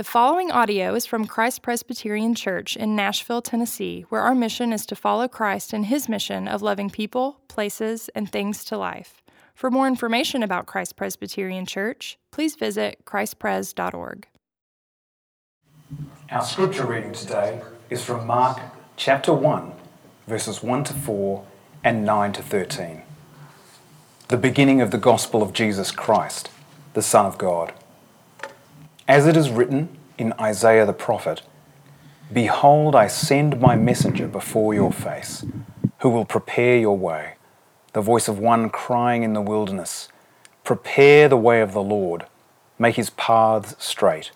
The following audio is from Christ Presbyterian Church in Nashville, Tennessee, where our mission is to follow Christ in his mission of loving people, places, and things to life. For more information about Christ Presbyterian Church, please visit christpres.org. Our scripture reading today is from Mark chapter 1, verses 1 to 4 and 9 to 13. The beginning of the gospel of Jesus Christ, the Son of God. As it is written in Isaiah the prophet Behold, I send my messenger before your face, who will prepare your way. The voice of one crying in the wilderness Prepare the way of the Lord, make his paths straight.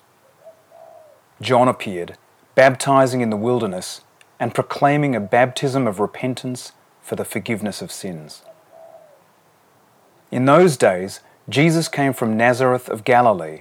John appeared, baptizing in the wilderness and proclaiming a baptism of repentance for the forgiveness of sins. In those days, Jesus came from Nazareth of Galilee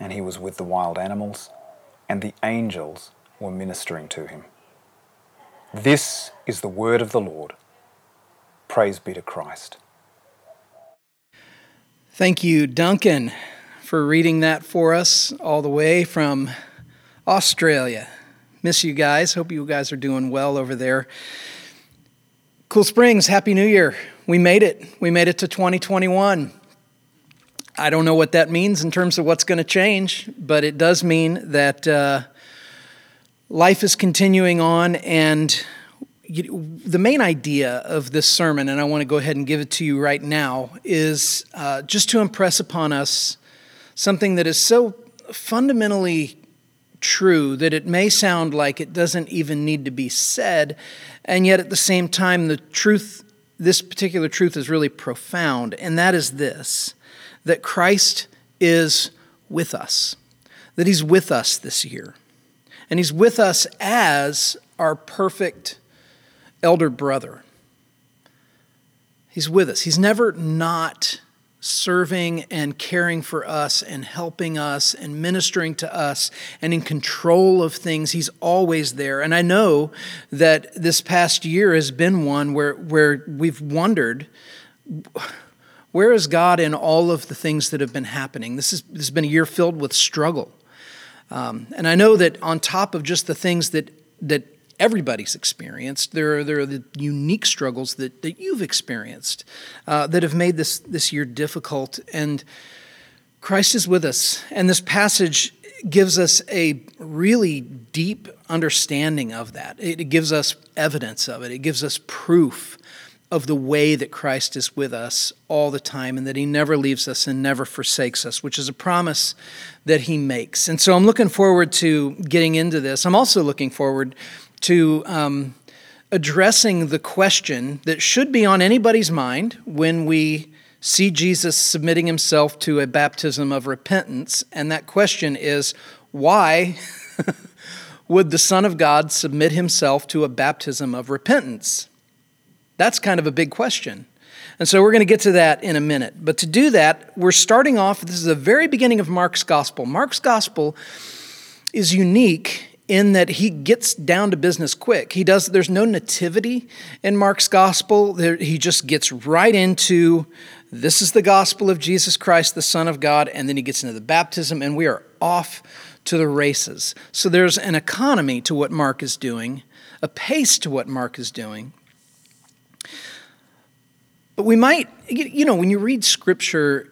and he was with the wild animals, and the angels were ministering to him. This is the word of the Lord. Praise be to Christ. Thank you, Duncan, for reading that for us all the way from Australia. Miss you guys. Hope you guys are doing well over there. Cool Springs, Happy New Year. We made it. We made it to 2021. I don't know what that means in terms of what's going to change, but it does mean that uh, life is continuing on. And the main idea of this sermon, and I want to go ahead and give it to you right now, is uh, just to impress upon us something that is so fundamentally true that it may sound like it doesn't even need to be said, and yet at the same time, the truth, this particular truth, is really profound, and that is this that Christ is with us, that He's with us this year. And He's with us as our perfect elder brother. He's with us. He's never not serving and caring for us and helping us and ministering to us and in control of things. He's always there. And I know that this past year has been one where, where we've wondered where is God in all of the things that have been happening? This, is, this has been a year filled with struggle. Um, and I know that on top of just the things that, that everybody's experienced, there are, there are the unique struggles that, that you've experienced uh, that have made this, this year difficult. And Christ is with us. And this passage gives us a really deep understanding of that. It gives us evidence of it, it gives us proof of the way that Christ is with us all the time and that he never leaves us and never forsakes us, which is a promise that he makes. And so I'm looking forward to getting into this. I'm also looking forward to um, addressing the question that should be on anybody's mind when we see Jesus submitting himself to a baptism of repentance. And that question is why would the Son of God submit himself to a baptism of repentance? That's kind of a big question. And so we're going to get to that in a minute. But to do that, we're starting off, this is the very beginning of Mark's gospel. Mark's gospel is unique in that he gets down to business quick. He does there's no nativity in Mark's gospel. There, he just gets right into this is the gospel of Jesus Christ the Son of God and then he gets into the baptism and we are off to the races. So there's an economy to what Mark is doing, a pace to what Mark is doing. But we might, you know, when you read scripture,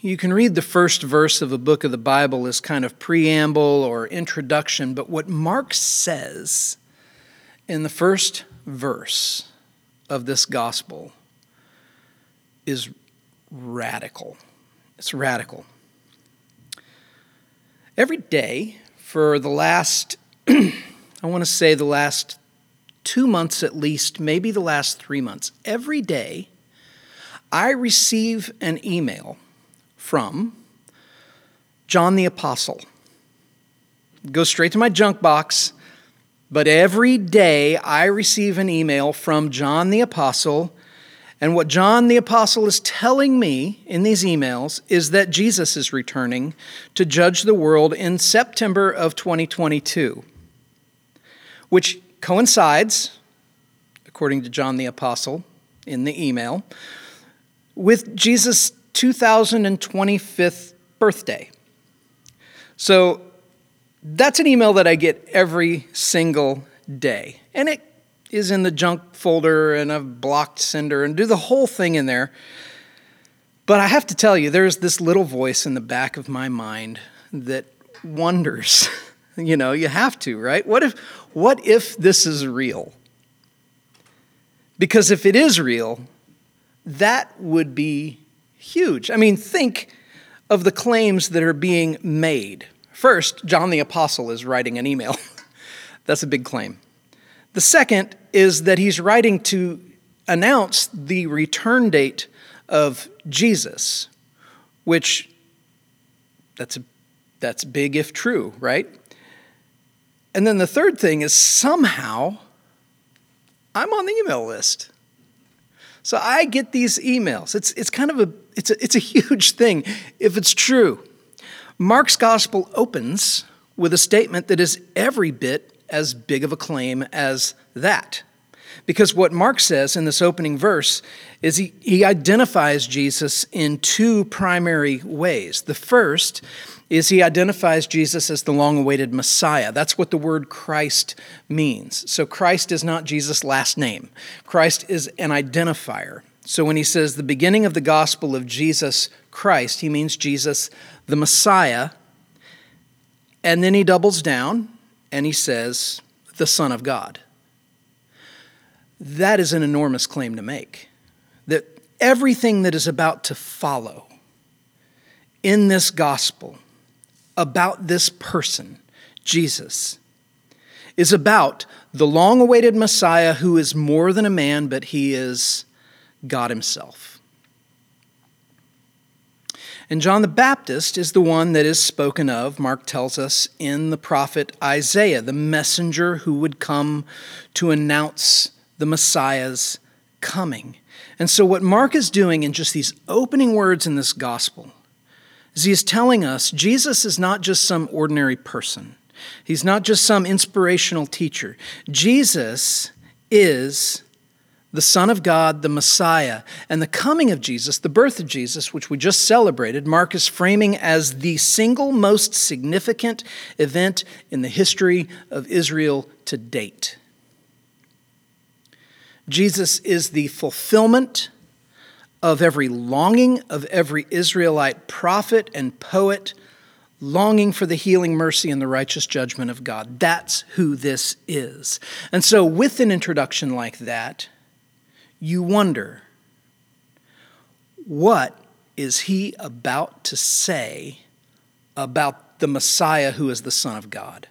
you can read the first verse of a book of the Bible as kind of preamble or introduction, but what Mark says in the first verse of this gospel is radical. It's radical. Every day for the last, I want to say the last two months at least, maybe the last three months, every day, I receive an email from John the Apostle. Go straight to my junk box. But every day I receive an email from John the Apostle. And what John the Apostle is telling me in these emails is that Jesus is returning to judge the world in September of 2022, which coincides, according to John the Apostle in the email, with Jesus' 2025th birthday. So that's an email that I get every single day. And it is in the junk folder and I've blocked sender and do the whole thing in there. But I have to tell you, there's this little voice in the back of my mind that wonders. you know, you have to, right? What if what if this is real? Because if it is real, that would be huge. I mean, think of the claims that are being made. First, John the Apostle is writing an email. That's a big claim. The second is that he's writing to announce the return date of Jesus, which that's that's big if true, right? And then the third thing is somehow I'm on the email list. So I get these emails. It's, it's kind of a it's, a, it's a huge thing if it's true. Mark's gospel opens with a statement that is every bit as big of a claim as that. Because what Mark says in this opening verse is he, he identifies Jesus in two primary ways. The first is he identifies Jesus as the long awaited Messiah. That's what the word Christ means. So Christ is not Jesus' last name, Christ is an identifier. So when he says the beginning of the gospel of Jesus Christ, he means Jesus the Messiah. And then he doubles down and he says the Son of God. That is an enormous claim to make. That everything that is about to follow in this gospel about this person, Jesus, is about the long awaited Messiah who is more than a man, but he is God Himself. And John the Baptist is the one that is spoken of, Mark tells us, in the prophet Isaiah, the messenger who would come to announce the Messiah's coming. And so, what Mark is doing in just these opening words in this gospel is he is telling us Jesus is not just some ordinary person, he's not just some inspirational teacher. Jesus is the Son of God, the Messiah, and the coming of Jesus, the birth of Jesus, which we just celebrated, Mark is framing as the single most significant event in the history of Israel to date. Jesus is the fulfillment of every longing of every Israelite prophet and poet longing for the healing mercy and the righteous judgment of God. That's who this is. And so, with an introduction like that, you wonder what is he about to say about the Messiah who is the Son of God?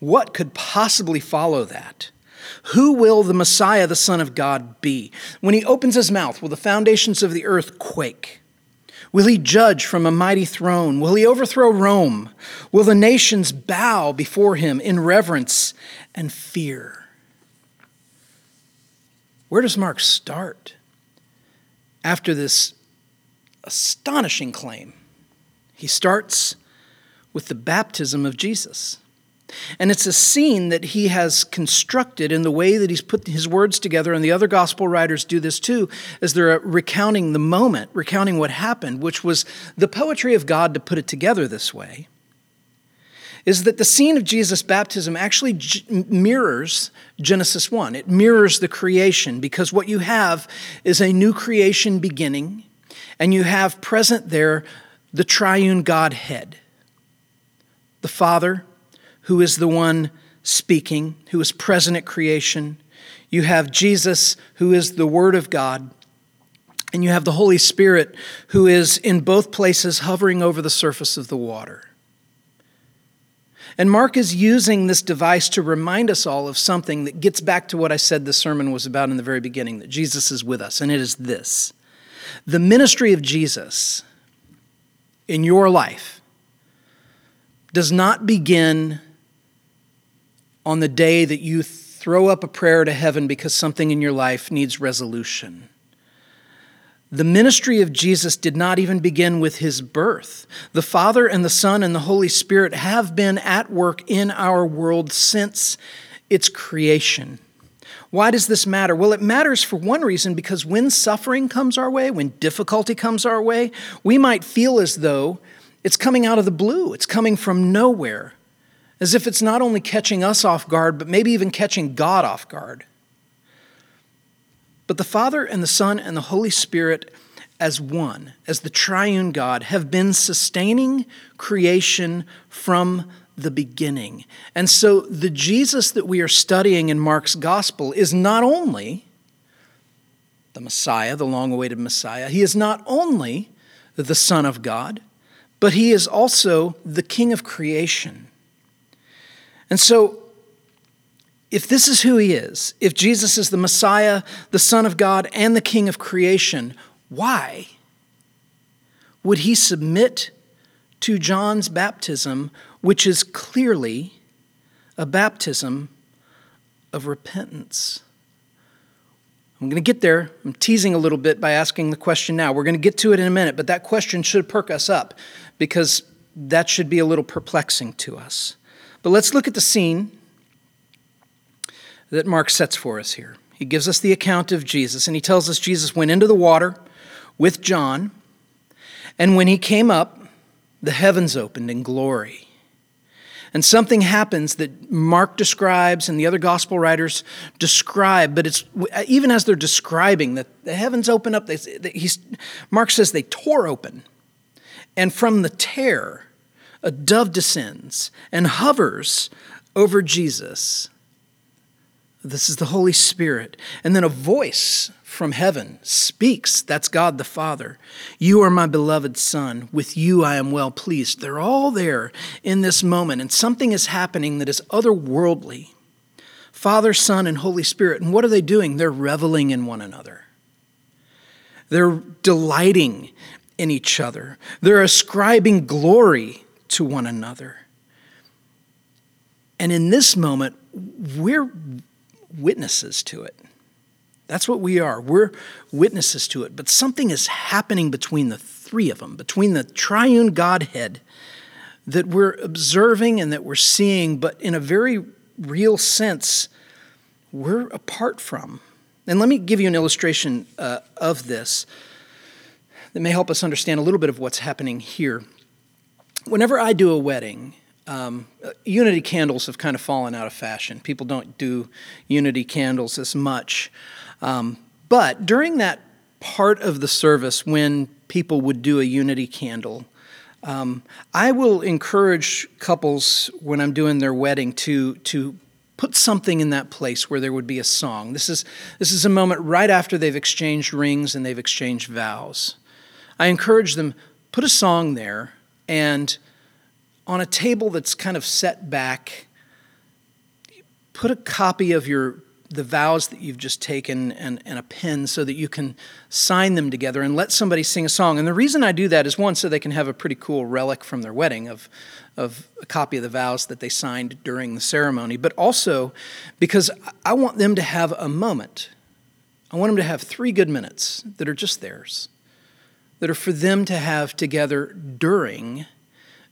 What could possibly follow that? Who will the Messiah, the Son of God, be? When he opens his mouth, will the foundations of the earth quake? Will he judge from a mighty throne? Will he overthrow Rome? Will the nations bow before him in reverence and fear? Where does Mark start after this astonishing claim? He starts with the baptism of Jesus. And it's a scene that he has constructed in the way that he's put his words together, and the other gospel writers do this too, as they're recounting the moment, recounting what happened, which was the poetry of God to put it together this way. Is that the scene of Jesus' baptism actually mirrors Genesis 1. It mirrors the creation because what you have is a new creation beginning, and you have present there the triune Godhead the Father, who is the one speaking, who is present at creation. You have Jesus, who is the Word of God. And you have the Holy Spirit, who is in both places hovering over the surface of the water. And Mark is using this device to remind us all of something that gets back to what I said the sermon was about in the very beginning that Jesus is with us, and it is this the ministry of Jesus in your life does not begin on the day that you throw up a prayer to heaven because something in your life needs resolution. The ministry of Jesus did not even begin with his birth. The Father and the Son and the Holy Spirit have been at work in our world since its creation. Why does this matter? Well, it matters for one reason because when suffering comes our way, when difficulty comes our way, we might feel as though it's coming out of the blue, it's coming from nowhere, as if it's not only catching us off guard, but maybe even catching God off guard. But the Father and the Son and the Holy Spirit, as one, as the triune God, have been sustaining creation from the beginning. And so the Jesus that we are studying in Mark's gospel is not only the Messiah, the long awaited Messiah, he is not only the Son of God, but he is also the King of creation. And so if this is who he is, if Jesus is the Messiah, the Son of God, and the King of creation, why would he submit to John's baptism, which is clearly a baptism of repentance? I'm going to get there. I'm teasing a little bit by asking the question now. We're going to get to it in a minute, but that question should perk us up because that should be a little perplexing to us. But let's look at the scene that Mark sets for us here. He gives us the account of Jesus, and he tells us Jesus went into the water with John, and when he came up, the heavens opened in glory. And something happens that Mark describes and the other gospel writers describe, but it's even as they're describing that the heavens open up, they, Mark says they tore open. And from the tear, a dove descends and hovers over Jesus. This is the Holy Spirit. And then a voice from heaven speaks. That's God the Father. You are my beloved Son. With you I am well pleased. They're all there in this moment, and something is happening that is otherworldly. Father, Son, and Holy Spirit. And what are they doing? They're reveling in one another. They're delighting in each other. They're ascribing glory to one another. And in this moment, we're witnesses to it. That's what we are. We're witnesses to it. But something is happening between the three of them, between the triune Godhead that we're observing and that we're seeing, but in a very real sense, we're apart from. And let me give you an illustration uh, of this that may help us understand a little bit of what's happening here. Whenever I do a wedding, um, unity candles have kind of fallen out of fashion. People don't do unity candles as much. Um, but during that part of the service when people would do a unity candle, um, I will encourage couples when I'm doing their wedding to to put something in that place where there would be a song. This is this is a moment right after they've exchanged rings and they've exchanged vows. I encourage them put a song there and on a table that's kind of set back, put a copy of your the vows that you've just taken and, and a pen so that you can sign them together and let somebody sing a song. And the reason I do that is one, so they can have a pretty cool relic from their wedding of, of a copy of the vows that they signed during the ceremony, but also because I want them to have a moment. I want them to have three good minutes that are just theirs, that are for them to have together during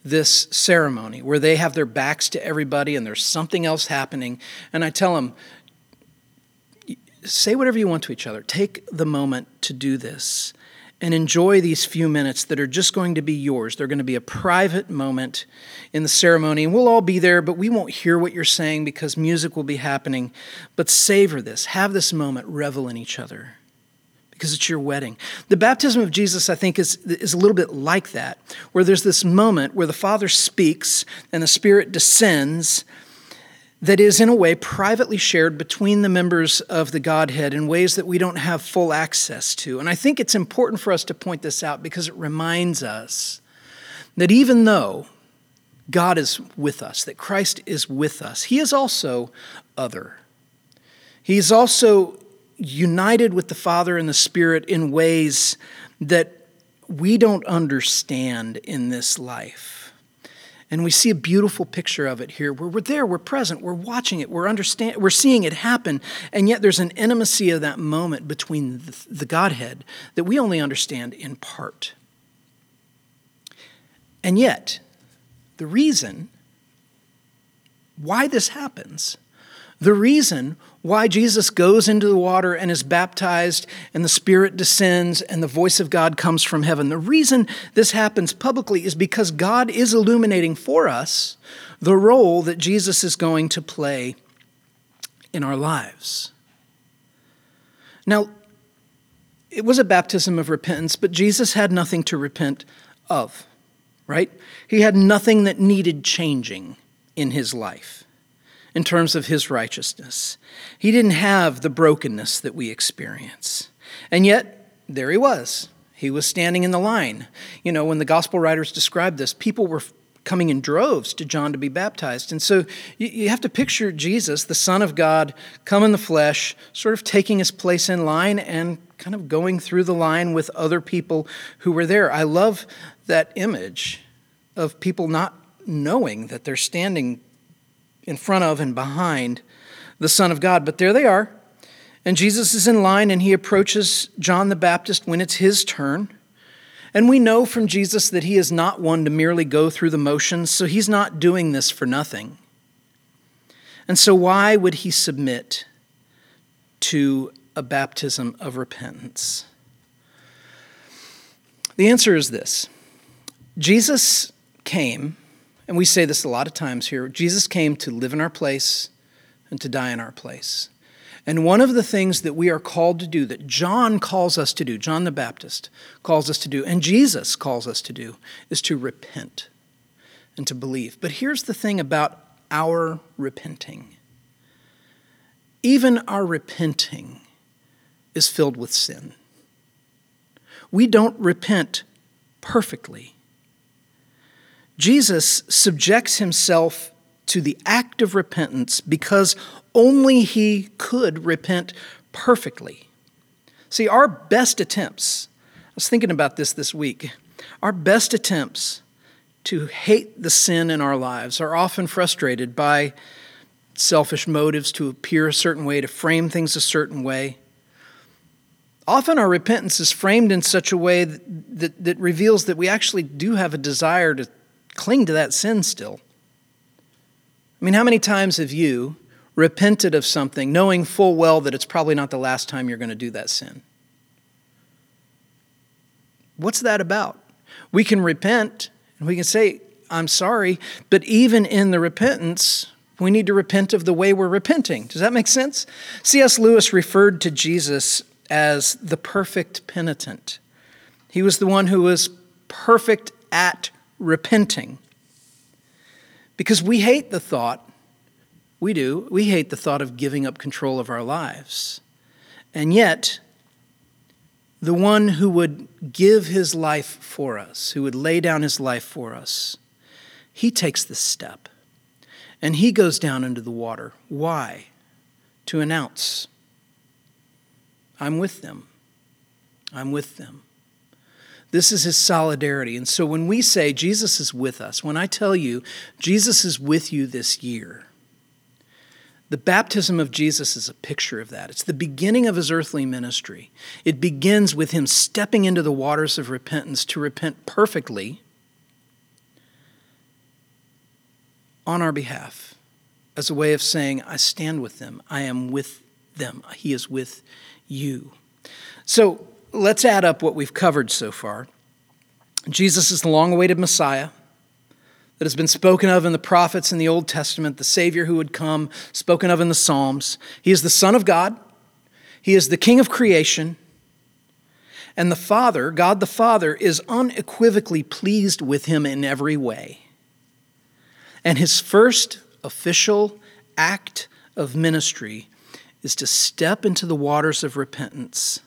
this ceremony where they have their backs to everybody and there's something else happening. And I tell them, say whatever you want to each other. Take the moment to do this and enjoy these few minutes that are just going to be yours. They're going to be a private moment in the ceremony, and we'll all be there, but we won't hear what you're saying because music will be happening. But savor this, have this moment, revel in each other because it's your wedding. The baptism of Jesus, I think, is, is a little bit like that, where there's this moment where the Father speaks and the Spirit descends that is, in a way, privately shared between the members of the Godhead in ways that we don't have full access to. And I think it's important for us to point this out because it reminds us that even though God is with us, that Christ is with us, He is also other. He is also united with the Father and the Spirit in ways that we don't understand in this life. And we see a beautiful picture of it here where we're there, we're present, we're watching it, we're understand, we're seeing it happen, and yet there's an intimacy of that moment between the, the Godhead that we only understand in part. And yet, the reason why this happens, the reason why Jesus goes into the water and is baptized, and the Spirit descends, and the voice of God comes from heaven. The reason this happens publicly is because God is illuminating for us the role that Jesus is going to play in our lives. Now, it was a baptism of repentance, but Jesus had nothing to repent of, right? He had nothing that needed changing in his life in terms of his righteousness. He didn't have the brokenness that we experience. And yet, there he was. He was standing in the line. You know, when the gospel writers describe this, people were coming in droves to John to be baptized. And so you, have to picture Jesus, the Son of God, come in the flesh, sort of taking his place in line and kind of going through the line with other people who were there. I love that image of people not knowing that they're standing in front of and behind the Son of God. But there they are. And Jesus is in line and he approaches John the Baptist when it's his turn. And we know from Jesus that he is not one to merely go through the motions, so he's not doing this for nothing. And so, why would he submit to a baptism of repentance? The answer is this Jesus came and we say this a lot of times here Jesus came to live in our place and to die in our place. And one of the things that we are called to do, that John calls us to do, John the Baptist calls us to do, and Jesus calls us to do, is to repent and to believe. But here's the thing about our repenting even our repenting is filled with sin. We don't repent perfectly. Jesus subjects himself to the act of repentance because only he could repent perfectly. See, our best attempts, I was thinking about this this week, our best attempts to hate the sin in our lives are often frustrated by selfish motives to appear a certain way, to frame things a certain way. Often our repentance is framed in such a way that, that, that reveals that we actually do have a desire to cling to that sin still. I mean, how many times have you repented of something knowing full well that it's probably not the last time you're going to do that sin? What's that about? We can repent and we can say, I'm sorry, but even in the repentance, we need to repent of the way we're repenting. Does that make sense? C.S. Lewis referred to Jesus as the perfect penitent. He was the one who was perfect at repenting. Because we hate the thought, we do, we hate the thought of giving up control of our lives. And yet, the one who would give his life for us, who would lay down his life for us, he takes this step. And he goes down into the water. Why? To announce, I'm with them. I'm with them. This is his solidarity. And so when we say Jesus is with us, when I tell you Jesus is with you this year, the baptism of Jesus is a picture of that. It's the beginning of his earthly ministry. It begins with him stepping into the waters of repentance to repent perfectly on our behalf as a way of saying, I stand with them. I am with them. He is with you. So let's add up what we've covered so far. Jesus is the long awaited Messiah that has been spoken of in the prophets in the Old Testament, the Savior who would come, spoken of in the Psalms. He is the Son of God, He is the King of creation. And the Father, God the Father, is unequivocally pleased with him in every way. And his first official act of ministry is to step into the waters of repentance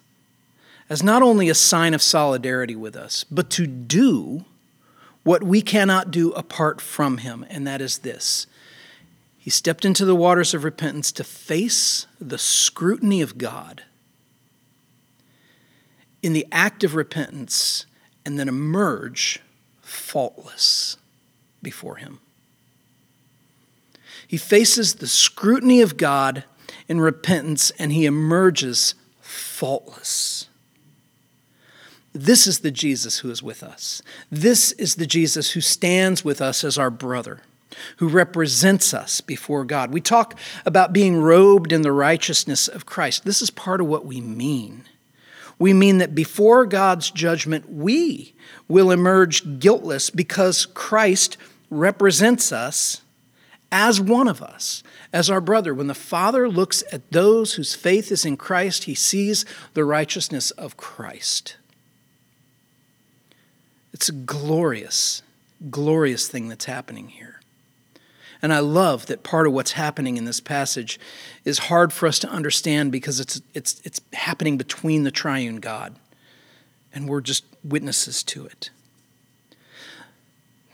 as not only a sign of solidarity with us, but to do what we cannot do apart from him, and that is this. He stepped into the waters of repentance to face the scrutiny of God in the act of repentance and then emerge faultless. before him. He faces the scrutiny of God in repentance and he emerges faultless. This is the Jesus who is with us. This is the Jesus who stands with us as our brother, who represents us before God. We talk about being robed in the righteousness of Christ. This is part of what we mean. We mean that before God's judgment, we will emerge guiltless because Christ represents us as one of us, as our brother. When the Father looks at those whose faith is in Christ, he sees the righteousness of Christ. It's a glorious, glorious thing that's happening here. And I love that part of what's happening in this passage is hard for us to understand because it's, it's, it's happening between the triune God. And we're just witnesses to it.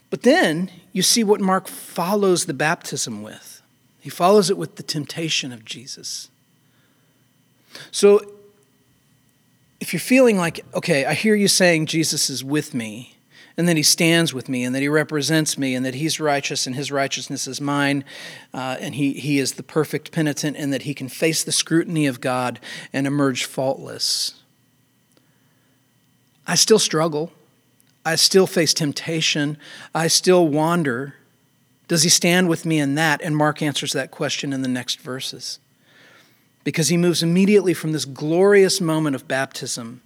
But then you see what Mark follows the baptism with. He follows it with the temptation of Jesus. So if you're feeling like, okay, I hear you saying Jesus is with me, and that he stands with me, and that he represents me, and that he's righteous, and his righteousness is mine, uh, and he, he is the perfect penitent, and that he can face the scrutiny of God and emerge faultless. I still struggle. I still face temptation. I still wander. Does he stand with me in that? And Mark answers that question in the next verses because he moves immediately from this glorious moment of baptism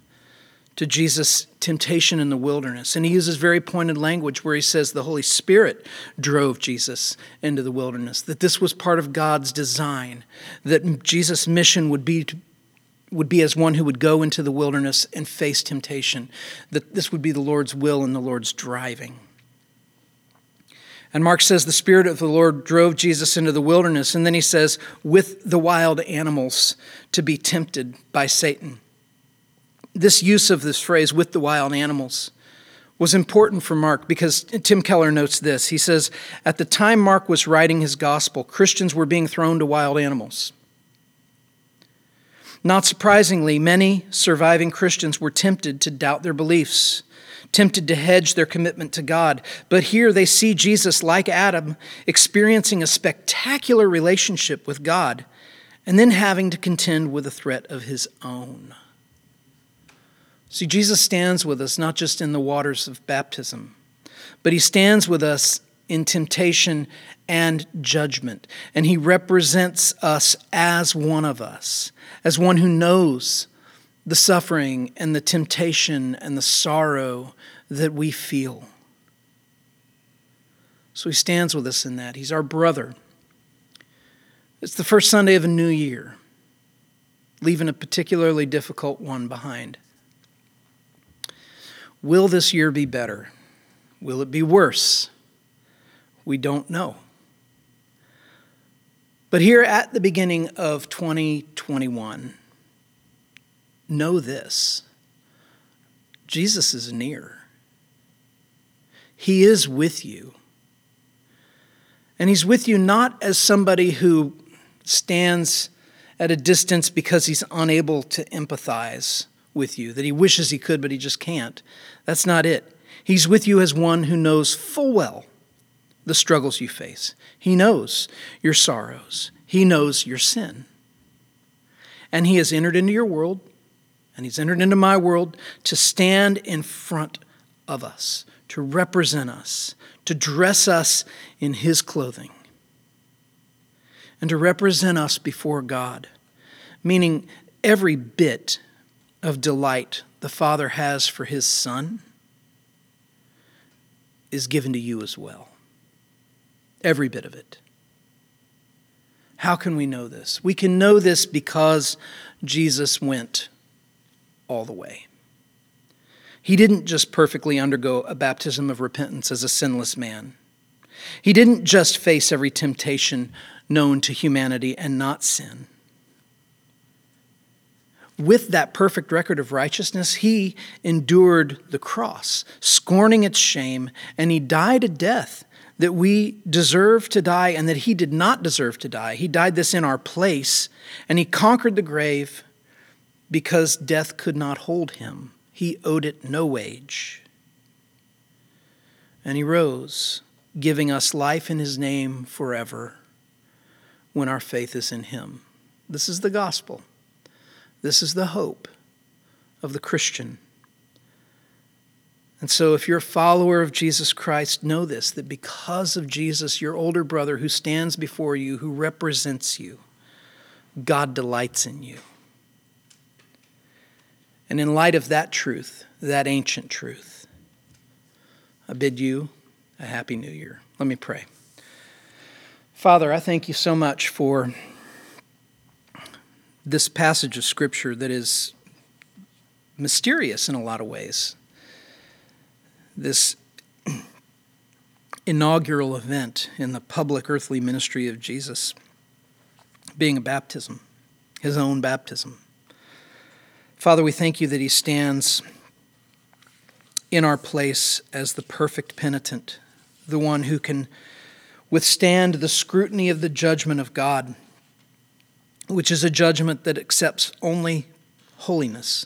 to Jesus' temptation in the wilderness. And he uses very pointed language where he says the Holy Spirit drove Jesus into the wilderness, that this was part of God's design, that Jesus' mission would be to, would be as one who would go into the wilderness and face temptation, that this would be the Lord's will and the Lord's driving. And Mark says the Spirit of the Lord drove Jesus into the wilderness. And then he says, with the wild animals to be tempted by Satan. This use of this phrase, with the wild animals, was important for Mark because Tim Keller notes this. He says, At the time Mark was writing his gospel, Christians were being thrown to wild animals. Not surprisingly, many surviving Christians were tempted to doubt their beliefs tempted to hedge their commitment to God. But here they see Jesus, like Adam, experiencing a spectacular relationship with God and then having to contend with a threat of his own. See, Jesus stands with us not just in the waters of baptism, but he stands with us in temptation and judgment. And he represents us as one of us, as one who knows the suffering and the temptation and the sorrow that we feel. So he stands with us in that. He's our brother. It's the first Sunday of a new year, leaving a particularly difficult one behind. Will this year be better? Will it be worse? We don't know. But here at the beginning of 2021, know this Jesus is near. He is with you. And He's with you not as somebody who stands at a distance because he's unable to empathize with you, that he wishes he could, but he just can't. That's not it. He's with you as one who knows full well the struggles you face. He knows your sorrows, he knows your sin. And he has entered into your world and he's entered into my world to stand in front of us, to represent us, to dress us in his clothing, and to represent us before God, meaning every bit of delight the Father has for his Son is given to you as well. Every bit of it. How can we know this? We can know this because Jesus went all the way. He didn't just perfectly undergo a baptism of repentance as a sinless man. He didn't just face every temptation known to humanity and not sin. With that perfect record of righteousness, he endured the cross, scorning its shame, and he died a death that we deserve to die and that he did not deserve to die. He died this in our place, and he conquered the grave because death could not hold him. He owed it no wage. And he rose giving us life in his name forever when our faith is in him. This is the gospel. This is the hope of the Christian. And so, if you're a follower of Jesus Christ, know this that because of Jesus, your older brother who stands before you, who represents you, God delights in you. And in light of that truth, that ancient truth, I bid you a happy new year. Let me pray. Father, I thank you so much for this passage of Scripture that is mysterious in a lot of ways. This inaugural event in the public earthly ministry of Jesus being a baptism, his own baptism. Father, we thank you that he stands in our place as the perfect penitent, the one who can withstand the scrutiny of the judgment of God, which is a judgment that accepts only holiness,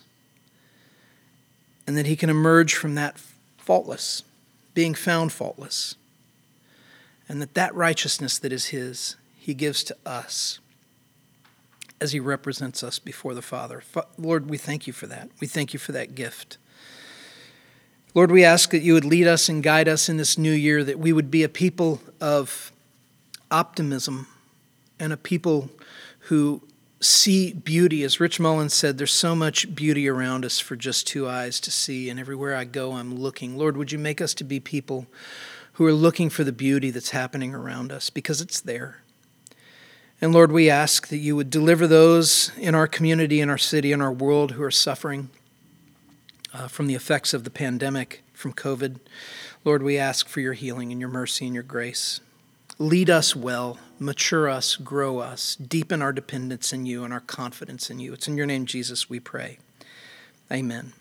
and that he can emerge from that faultless, being found faultless, and that that righteousness that is his, he gives to us as he represents us before the Father. Lord, we thank you for that. We thank you for that gift. Lord, we ask that you would lead us and guide us in this new year, that we would be a people of optimism and a people who see beauty. As Rich Mullins said, there's so much beauty around us for just two eyes to see, and everywhere I go, I'm looking. Lord, would you make us to be people who are looking for the beauty that's happening around us because it's there. And Lord, we ask that you would deliver those in our community, in our city, in our world who are suffering uh, from the effects of the pandemic, from COVID. Lord, we ask for your healing and your mercy and your grace. Lead us well, mature us, grow us, deepen our dependence in you and our confidence in you. It's in your name, Jesus, we pray. Amen.